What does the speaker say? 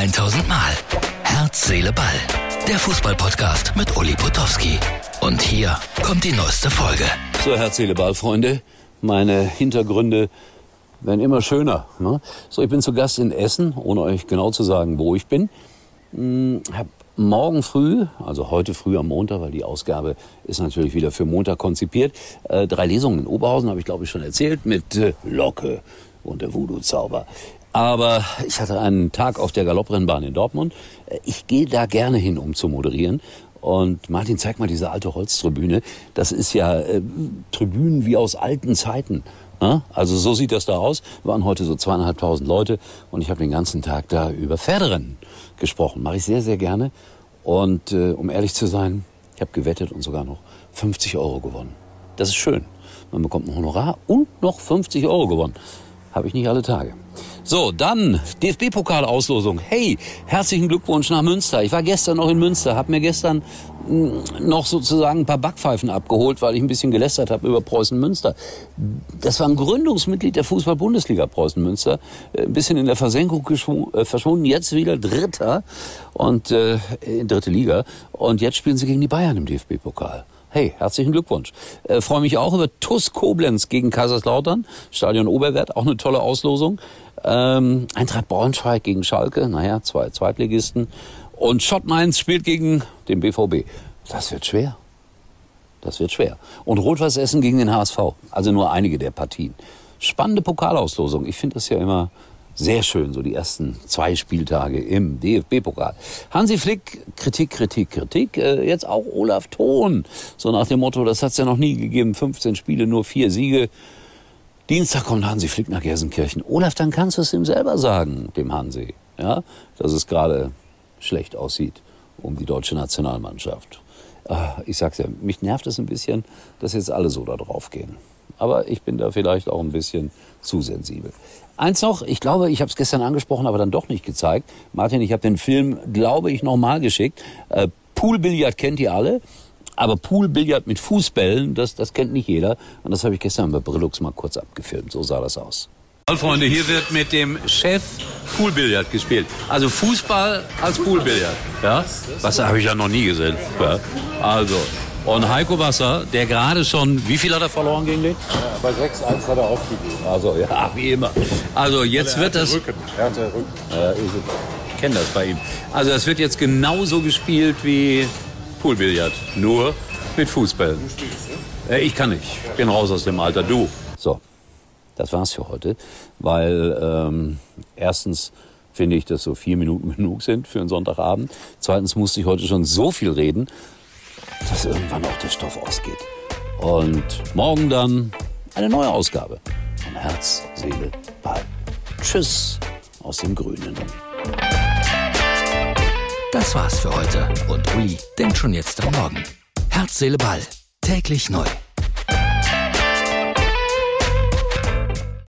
1000 Mal. Herz, Seele, Ball. Der Fußballpodcast mit Uli Potowski. Und hier kommt die neueste Folge. So, Herz, Seele, Ball, Freunde. Meine Hintergründe werden immer schöner. Ne? So, ich bin zu Gast in Essen, ohne euch genau zu sagen, wo ich bin. Hm, hab morgen früh, also heute früh am Montag, weil die Ausgabe ist natürlich wieder für Montag konzipiert, äh, drei Lesungen in Oberhausen, habe ich glaube ich schon erzählt, mit äh, Locke und der Voodoo-Zauber. Aber ich hatte einen Tag auf der Galopprennbahn in Dortmund. Ich gehe da gerne hin, um zu moderieren. Und Martin, zeig mal diese alte Holztribüne. Das ist ja äh, Tribünen wie aus alten Zeiten. Ja? Also so sieht das da aus. Waren heute so zweieinhalbtausend Leute und ich habe den ganzen Tag da über Pferderennen gesprochen. Mache ich sehr, sehr gerne. Und äh, um ehrlich zu sein, ich habe gewettet und sogar noch 50 Euro gewonnen. Das ist schön. Man bekommt ein Honorar und noch 50 Euro gewonnen. Habe ich nicht alle Tage. So, dann DFB-Pokalauslosung. Hey, herzlichen Glückwunsch nach Münster. Ich war gestern noch in Münster, habe mir gestern mm, noch sozusagen ein paar Backpfeifen abgeholt, weil ich ein bisschen gelästert habe über Preußen Münster. Das war ein Gründungsmitglied der Fußball-Bundesliga Preußen Münster, äh, ein bisschen in der Versenkung äh, verschwunden, jetzt wieder Dritter und äh, in dritte Liga und jetzt spielen sie gegen die Bayern im DFB-Pokal. Hey, herzlichen Glückwunsch. Äh, Freue mich auch über TUS Koblenz gegen Kaiserslautern. Stadion Oberwert, auch eine tolle Auslosung. Ähm, Eintracht Braunschweig gegen Schalke, naja, zwei Zweitligisten. Und Schott Mainz spielt gegen den BVB. Das wird schwer. Das wird schwer. Und Rot-Weiß Essen gegen den HSV. Also nur einige der Partien. Spannende Pokalauslosung. Ich finde das ja immer sehr schön, so die ersten zwei Spieltage im DFB-Pokal. Hansi Flick, Kritik, Kritik, Kritik. Äh, jetzt auch Olaf Thon. So nach dem Motto, das hat es ja noch nie gegeben. 15 Spiele, nur vier Siege. Dienstag kommt Hansi Flick nach Gelsenkirchen. Olaf, dann kannst du es ihm selber sagen, dem Hansi. Ja, dass es gerade schlecht aussieht um die deutsche Nationalmannschaft. Ah, ich sag's ja, mich nervt es ein bisschen, dass jetzt alle so da drauf gehen. Aber ich bin da vielleicht auch ein bisschen zu sensibel. Eins noch, ich glaube, ich habe es gestern angesprochen, aber dann doch nicht gezeigt. Martin, ich habe den Film, glaube ich, nochmal geschickt. Äh, Poolbillard kennt ihr alle. Aber Poolbillard mit Fußbällen, das, das kennt nicht jeder. Und das habe ich gestern bei Brillux mal kurz abgefilmt. So sah das aus. Freunde, hier wird mit dem Chef Poolbillard gespielt. Also Fußball als Poolbillard. Ja? Was habe ich ja noch nie gesehen. Ja? Also, und Heiko Wasser, der gerade schon, wie viel hat er verloren gegen den? Ja, bei 6-1 hat er aufgegeben. Also, ja, wie immer. Also, jetzt wird das. Rücken. Er hatte Rücken. Ja, ich kenne das bei ihm. Also, das wird jetzt genauso gespielt wie Poolbillard. Nur mit Fußbällen. Du spielst, ne? Äh, Ich kann nicht. Ich bin raus aus dem Alter. Du. So, das war's für heute. Weil ähm, erstens finde ich, dass so vier Minuten genug sind für einen Sonntagabend. Zweitens musste ich heute schon so viel reden, dass irgendwann auch der Stoff ausgeht. Und morgen dann eine neue Ausgabe von Herz, Seele, Ball. Tschüss aus dem Grünen. Das war's für heute. Und Uli denkt schon jetzt am Morgen. Herz, Seele, Ball. Täglich neu.